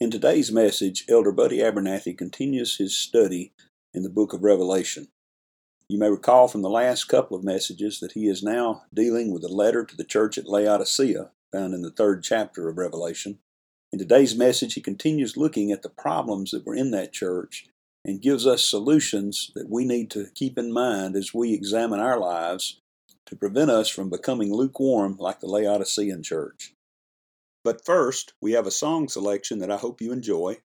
In today's message, Elder Buddy Abernathy continues his study in the book of Revelation. You may recall from the last couple of messages that he is now dealing with a letter to the church at Laodicea, found in the third chapter of Revelation. In today's message, he continues looking at the problems that were in that church and gives us solutions that we need to keep in mind as we examine our lives to prevent us from becoming lukewarm like the Laodicean church. But first, we have a song selection that I hope you enjoy.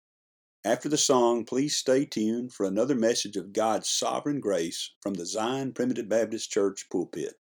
After the song, please stay tuned for another message of God's sovereign grace from the Zion Primitive Baptist Church pulpit.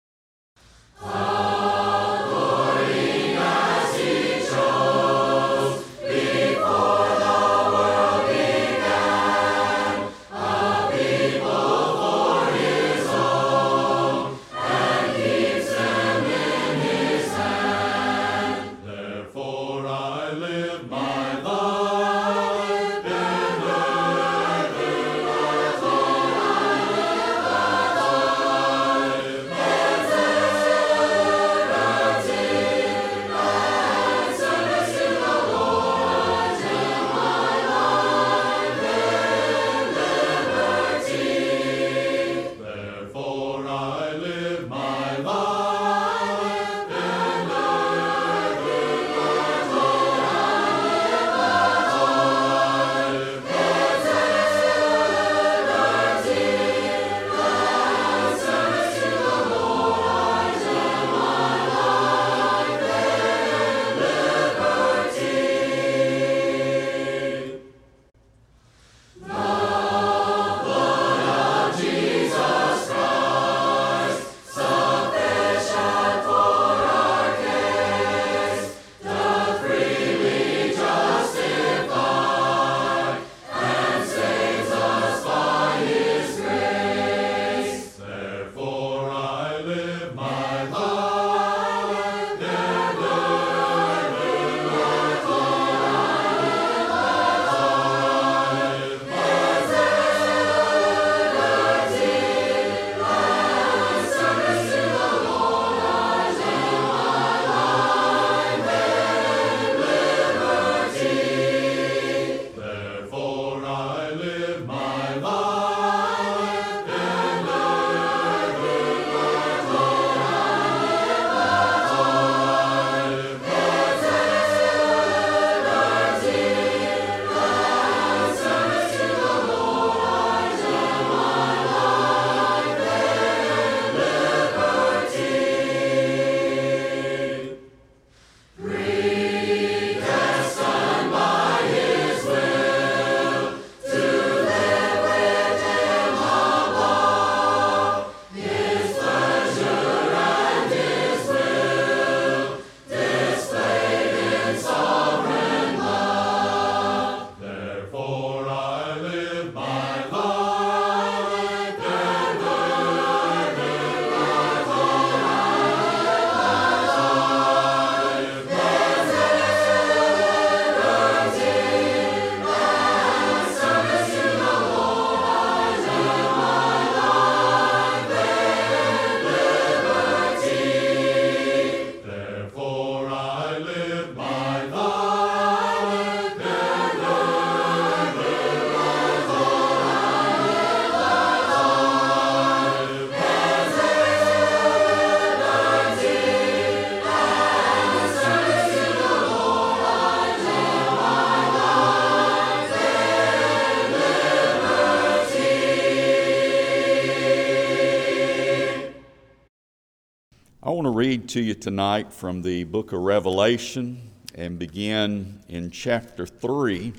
To you tonight from the book of Revelation and begin in chapter 3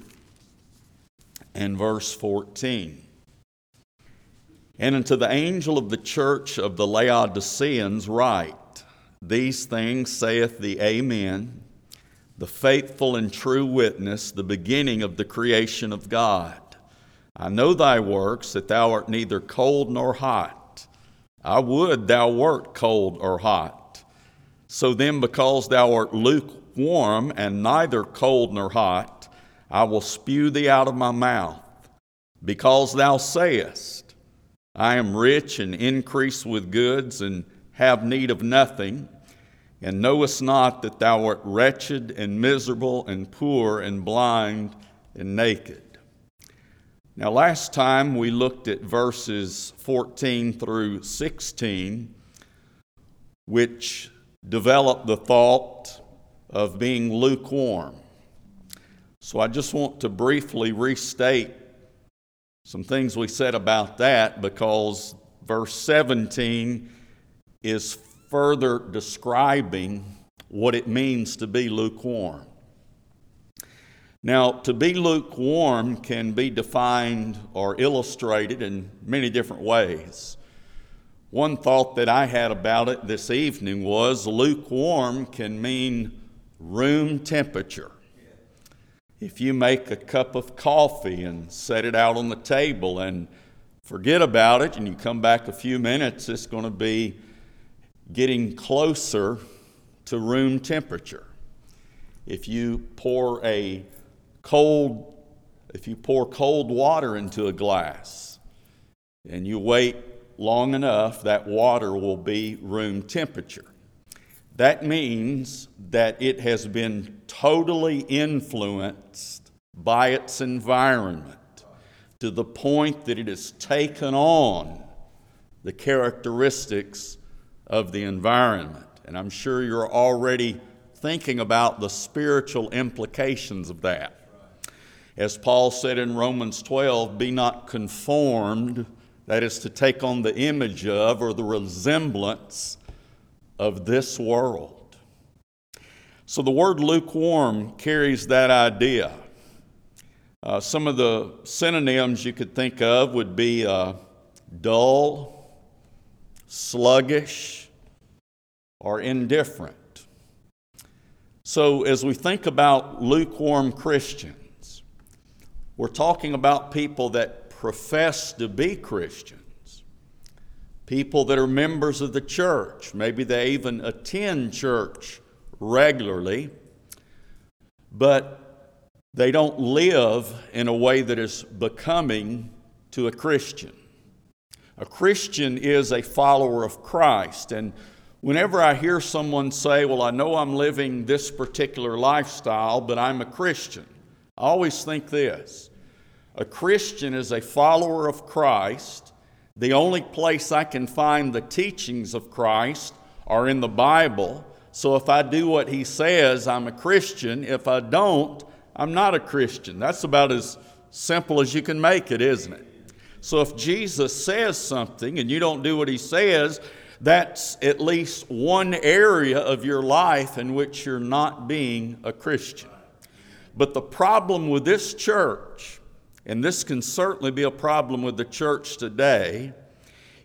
and verse 14. And unto the angel of the church of the Laodiceans write, These things saith the Amen, the faithful and true witness, the beginning of the creation of God. I know thy works, that thou art neither cold nor hot. I would thou wert cold or hot. So then, because thou art lukewarm and neither cold nor hot, I will spew thee out of my mouth. Because thou sayest, I am rich and increase with goods and have need of nothing, and knowest not that thou art wretched and miserable and poor and blind and naked. Now, last time we looked at verses 14 through 16, which developed the thought of being lukewarm. So I just want to briefly restate some things we said about that because verse 17 is further describing what it means to be lukewarm. Now, to be lukewarm can be defined or illustrated in many different ways. One thought that I had about it this evening was lukewarm can mean room temperature. If you make a cup of coffee and set it out on the table and forget about it, and you come back a few minutes, it's going to be getting closer to room temperature. If you pour a cold, if you pour cold water into a glass and you wait long enough, that water will be room temperature. That means that it has been totally influenced by its environment to the point that it has taken on the characteristics of the environment. And I'm sure you're already thinking about the spiritual implications of that. As Paul said in Romans 12, be not conformed, that is to take on the image of or the resemblance of this world. So the word lukewarm carries that idea. Uh, some of the synonyms you could think of would be uh, dull, sluggish, or indifferent. So, as we think about lukewarm Christians, we're talking about people that profess to be Christians people that are members of the church. Maybe they even attend church regularly, but they don't live in a way that is becoming to a Christian. A Christian is a follower of Christ. And whenever I hear someone say, Well, I know I'm living this particular lifestyle, but I'm a Christian, I always think this a Christian is a follower of Christ the only place I can find the teachings of Christ are in the Bible. So if I do what he says, I'm a Christian. If I don't, I'm not a Christian. That's about as simple as you can make it, isn't it? So if Jesus says something and you don't do what he says, that's at least one area of your life in which you're not being a Christian. But the problem with this church and this can certainly be a problem with the church today,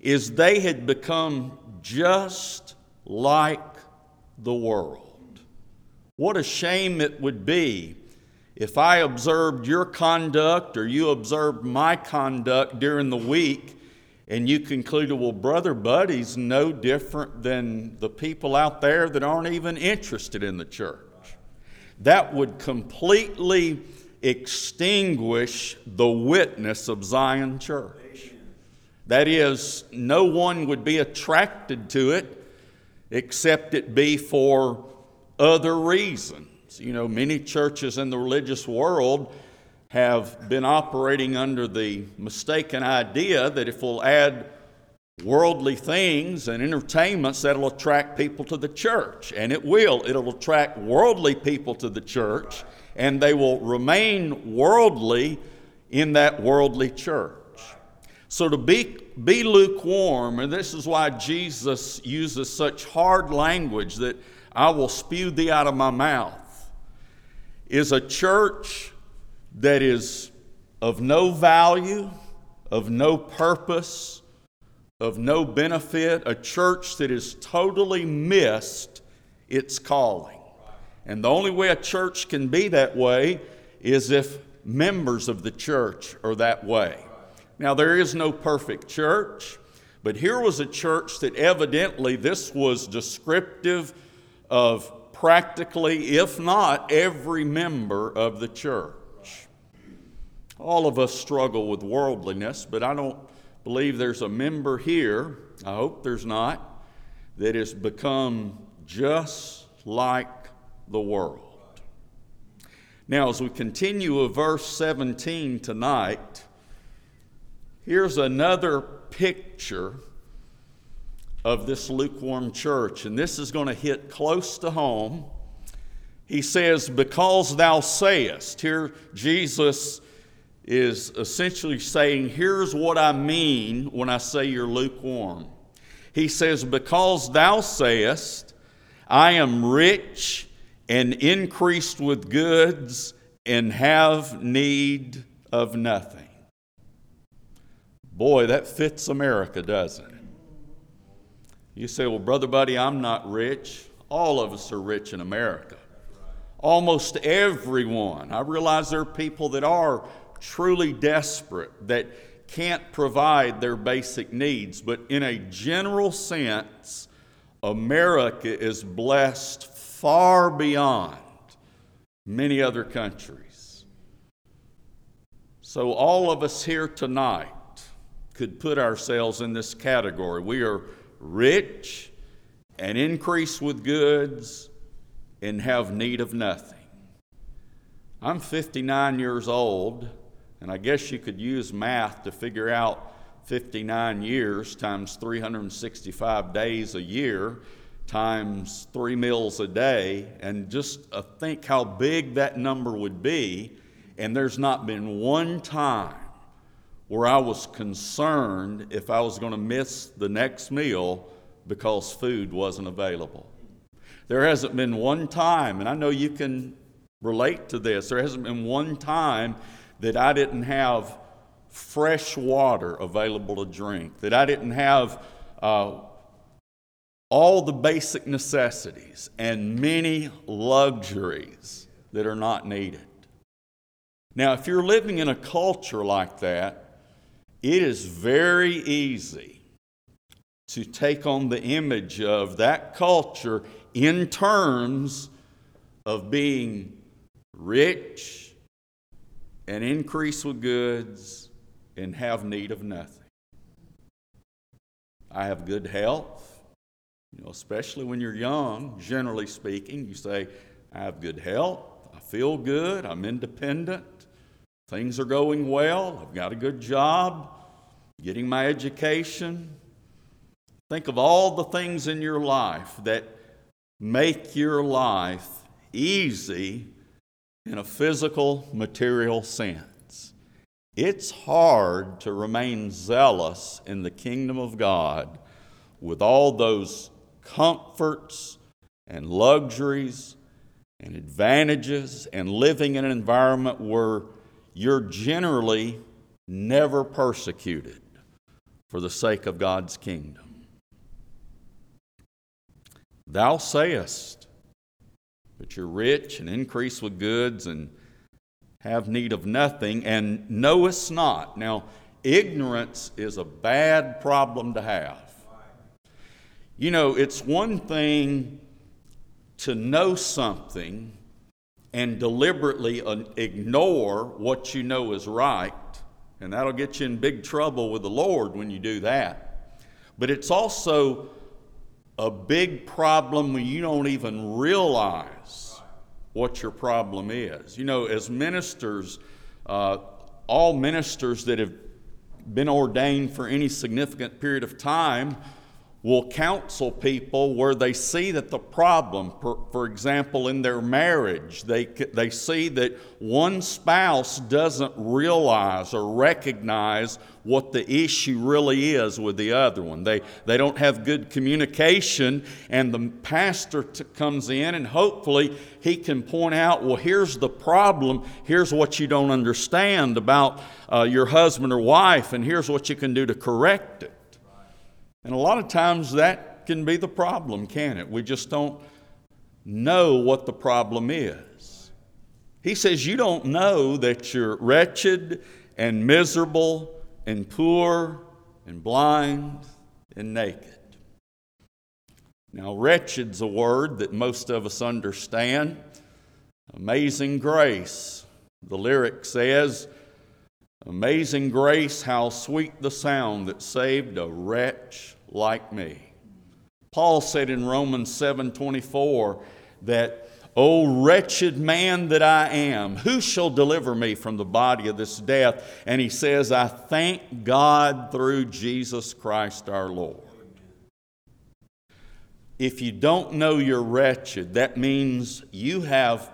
is they had become just like the world. What a shame it would be if I observed your conduct or you observed my conduct during the week and you concluded, well, Brother Buddy's no different than the people out there that aren't even interested in the church. That would completely extinguish the witness of Zion Church. That is, no one would be attracted to it except it be for other reasons. You know, many churches in the religious world have been operating under the mistaken idea that if we'll add worldly things and entertainments, that'll attract people to the church. And it will. It'll attract worldly people to the church and they will remain worldly in that worldly church. So, to be be lukewarm, and this is why Jesus uses such hard language that I will spew thee out of my mouth, is a church that is of no value, of no purpose, of no benefit, a church that has totally missed its calling. And the only way a church can be that way is if members of the church are that way. Now, there is no perfect church, but here was a church that evidently this was descriptive of practically, if not every member of the church. All of us struggle with worldliness, but I don't believe there's a member here, I hope there's not, that has become just like the world. Now, as we continue with verse 17 tonight, here's another picture of this lukewarm church, and this is going to hit close to home. He says, Because thou sayest, here Jesus is essentially saying, Here's what I mean when I say you're lukewarm. He says, Because thou sayest, I am rich and increased with goods and have need of nothing. Boy, that fits America, doesn't it? You say, Well, Brother Buddy, I'm not rich. All of us are rich in America. Almost everyone. I realize there are people that are truly desperate, that can't provide their basic needs, but in a general sense, America is blessed far beyond many other countries. So, all of us here tonight could put ourselves in this category. We are rich and increase with goods and have need of nothing. I'm 59 years old, and I guess you could use math to figure out 59 years times 365 days a year times three meals a day, and just uh, think how big that number would be. And there's not been one time where I was concerned if I was going to miss the next meal because food wasn't available. There hasn't been one time, and I know you can relate to this, there hasn't been one time that I didn't have fresh water available to drink, that I didn't have uh, all the basic necessities and many luxuries that are not needed. Now, if you're living in a culture like that, it is very easy to take on the image of that culture in terms of being rich and increase with goods and have need of nothing. I have good health. You know, especially when you're young, generally speaking, you say, I have good health, I feel good, I'm independent, things are going well, I've got a good job, getting my education. Think of all the things in your life that make your life easy in a physical, material sense. It's hard to remain zealous in the kingdom of God with all those comforts and luxuries and advantages and living in an environment where you're generally never persecuted for the sake of God's kingdom. Thou sayest that you're rich and increase with goods and have need of nothing, and knowest not. Now, ignorance is a bad problem to have. You know, it's one thing to know something and deliberately ignore what you know is right, and that'll get you in big trouble with the Lord when you do that. But it's also a big problem when you don't even realize what your problem is. You know, as ministers, uh, all ministers that have been ordained for any significant period of time will counsel people where they see that the problem, for, for, example, in their marriage, they, they see that one spouse doesn't realize or recognize what the issue really is with the other one. They, they don't have good communication, and the pastor t- comes in and hopefully he can point out, well, here's the problem, here's what you don't understand about uh, your husband or wife, and here's what you can do to correct it. And a lot of times that can be the problem, can it? We just don't know what the problem is. He says, You don't know that you're wretched and miserable and poor and blind and naked. Now, wretched's a word that most of us understand. Amazing grace. The lyric says, Amazing grace, how sweet the sound that saved a wretch like me. Paul said in Romans 7:24 that, O wretched man that I am, who shall deliver me from the body of this death? And he says, I thank God through Jesus Christ our Lord. If you don't know you're wretched, that means you have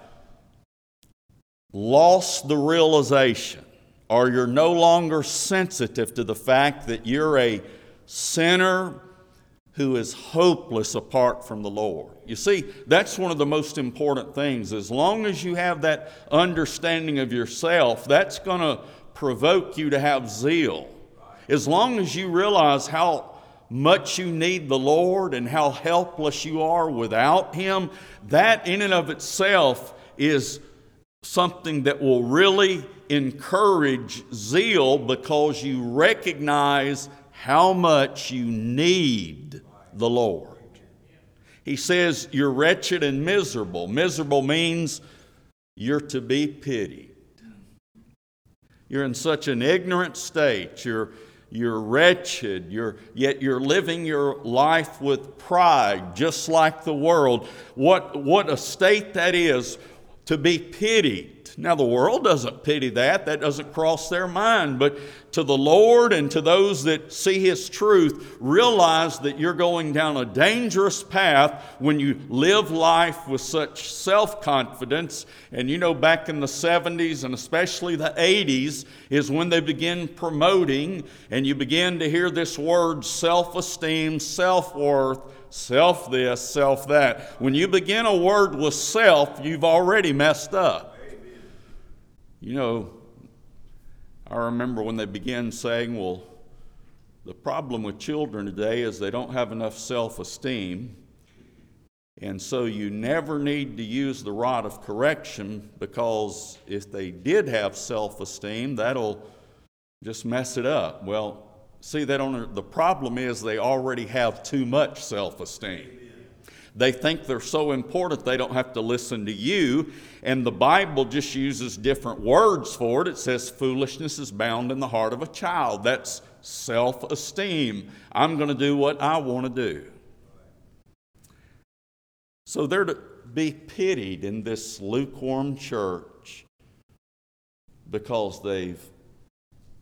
lost the realization or you're no longer sensitive to the fact that you're a sinner who is hopeless apart from the Lord. You see, that's one of the most important things. As long as you have that understanding of yourself, that's going to provoke you to have zeal. As long as you realize how much you need the Lord and how helpless you are without Him, that in and of itself is something that will really encourage zeal because you recognize how much you need the Lord. He says, You're wretched and miserable. Miserable means you're to be pitied. You're in such an ignorant state. You're, you're wretched. You're, yet you're living your life with pride, just like the world. What, what a state that is to be pitied. Now, the world doesn't pity that, that doesn't cross their mind. But to the Lord and to those that see His truth, realize that you're going down a dangerous path when you live life with such self confidence. And you know, back in the 70s and especially the 80s is when they begin promoting, and you begin to hear this word self esteem, self worth self this, self that. When you begin a word with self, you've already messed up. You know, I remember when they began saying, well, the problem with children today is they don't have enough self esteem. And so you never need to use the rod of correction because if they did have self esteem, that'll just mess it up. Well, see, they don't, the problem is they already have too much self esteem. They think they're so important they don't have to listen to you. And the Bible just uses different words for it. It says foolishness is bound in the heart of a child. That's self esteem. I'm going to do what I want to do. So they're to be pitied in this lukewarm church because they've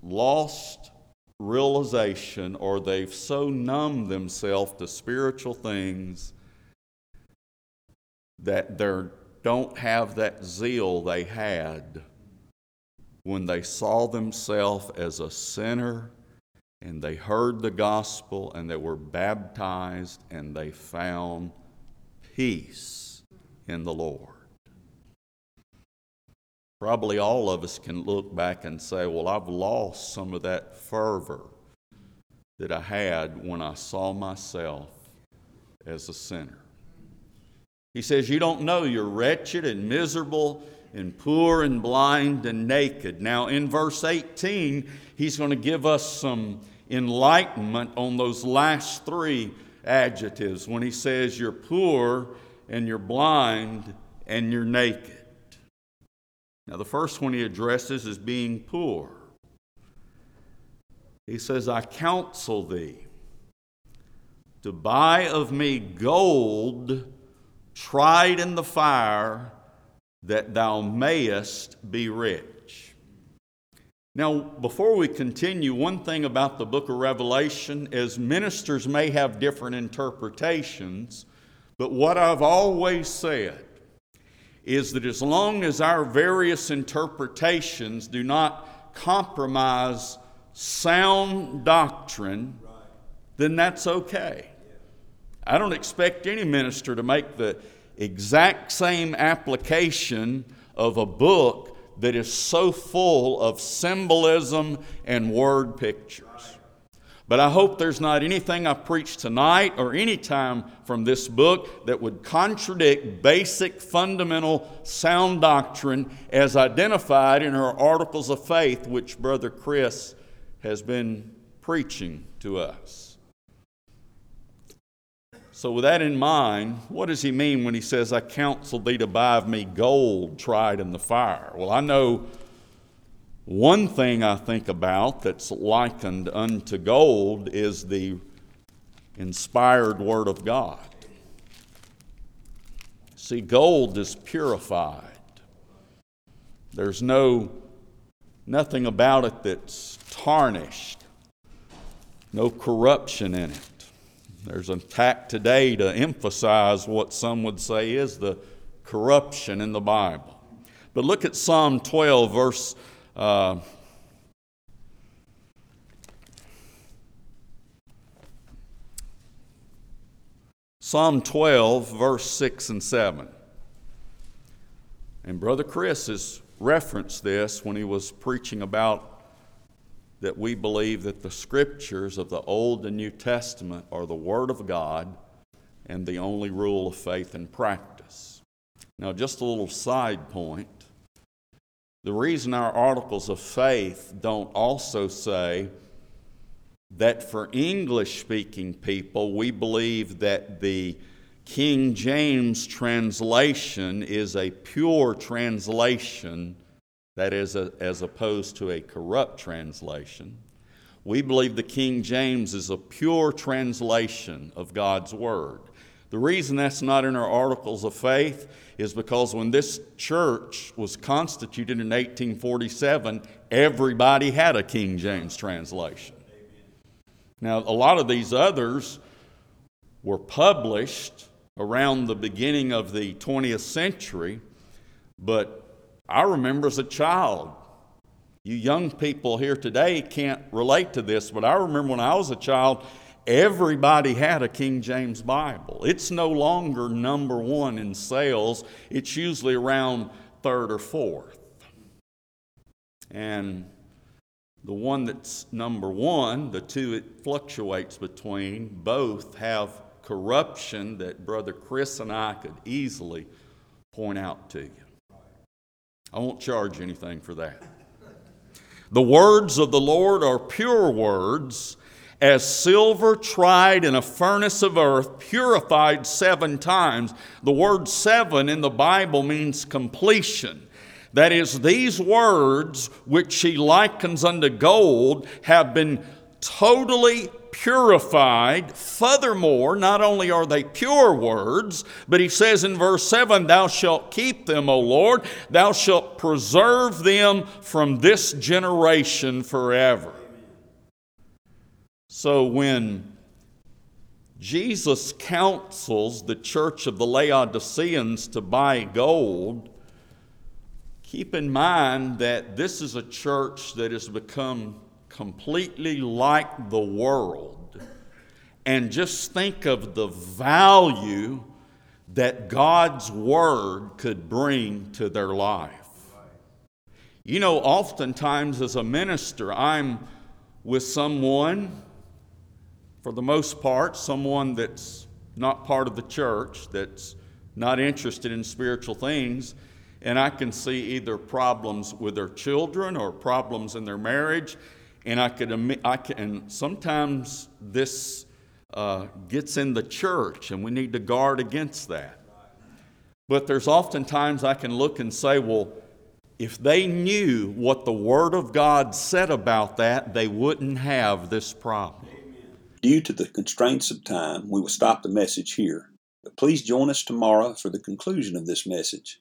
lost realization or they've so numbed themselves to spiritual things that they don't have that zeal they had when they saw themselves as a sinner and they heard the gospel and they were baptized and they found peace in the Lord. Probably all of us can look back and say, Well, I've lost some of that fervor that I had when I saw myself as a sinner. He says, You don't know you're wretched and miserable and poor and blind and naked. Now, in verse 18, he's going to give us some enlightenment on those last three adjectives when he says you're poor and you're blind and you're naked. Now, the first one he addresses is being poor. He says, I counsel thee to buy of me gold tried in the fire, that thou mayest be rich. Now, before we continue, one thing about the book of Revelation is ministers may have different interpretations, but what I've always said is that as long as our various interpretations do not compromise sound doctrine, then that's okay. I don't expect any minister to make the exact same application of a book that is so full of symbolism and word pictures. But I hope there's not anything I preach tonight or any time from this book that would contradict basic, fundamental, sound doctrine as identified in our articles of faith, which Brother Chris has been preaching to us. So, with that in mind, what does he mean when he says, I counsel thee to buy of me gold tried in the fire? Well, I know one thing I think about that's likened unto gold is the inspired Word of God. See, gold is purified. There's no nothing about it that's tarnished, no corruption in it. There's an attack today to emphasize what some would say is the corruption in the Bible. But look at Psalm 12, verse. Uh, Psalm 12, verse 6 and 7. And Brother Chris has referenced this when he was preaching about that we believe that the scriptures of the Old and New Testament are the Word of God and the only rule of faith and practice. Now, just a little side point. The reason our articles of faith don't also say that for English speaking people, we believe that the King James translation is a pure translation that is, a, as opposed to a corrupt translation. We believe the King James is a pure translation of God's Word. The reason that's not in our articles of faith is because when this church was constituted in 1847, everybody had a King James translation. Now, a lot of these others were published around the beginning of the 20th century, but I remember as a child, you young people here today can't relate to this, but I remember when I was a child, everybody had a King James Bible. It's no longer number one in sales, it's usually around third or fourth. And the one that's number one, the two it fluctuates between, both have corruption that Brother Chris and I could easily point out to you. I won't charge anything for that. The words of the Lord are pure words, as silver tried in a furnace of earth, purified seven times. The word seven in the Bible means completion. That is, these words, which he likens unto gold, have been totally purified. Furthermore, not only are they pure words, but he says in verse 7 Thou shalt keep them, O Lord, thou shalt preserve them from this generation forever. So when Jesus counsels the church of the Laodiceans to buy gold, keep in mind that this is a church that has become completely like the world and just think of the value that God's Word could bring to their life. You know, oftentimes as a minister, I'm with someone, for the most part, someone that's not part of the church, that's not interested in spiritual things, and I can see either problems with their children or problems in their marriage, and I could, I can, and sometimes this uh, gets in the church, and we need to guard against that. But there's oftentimes I can look and say, well, if they knew what the Word of God said about that, they wouldn't have this problem. Due to the constraints of time, we will stop the message here. But please join us tomorrow for the conclusion of this message.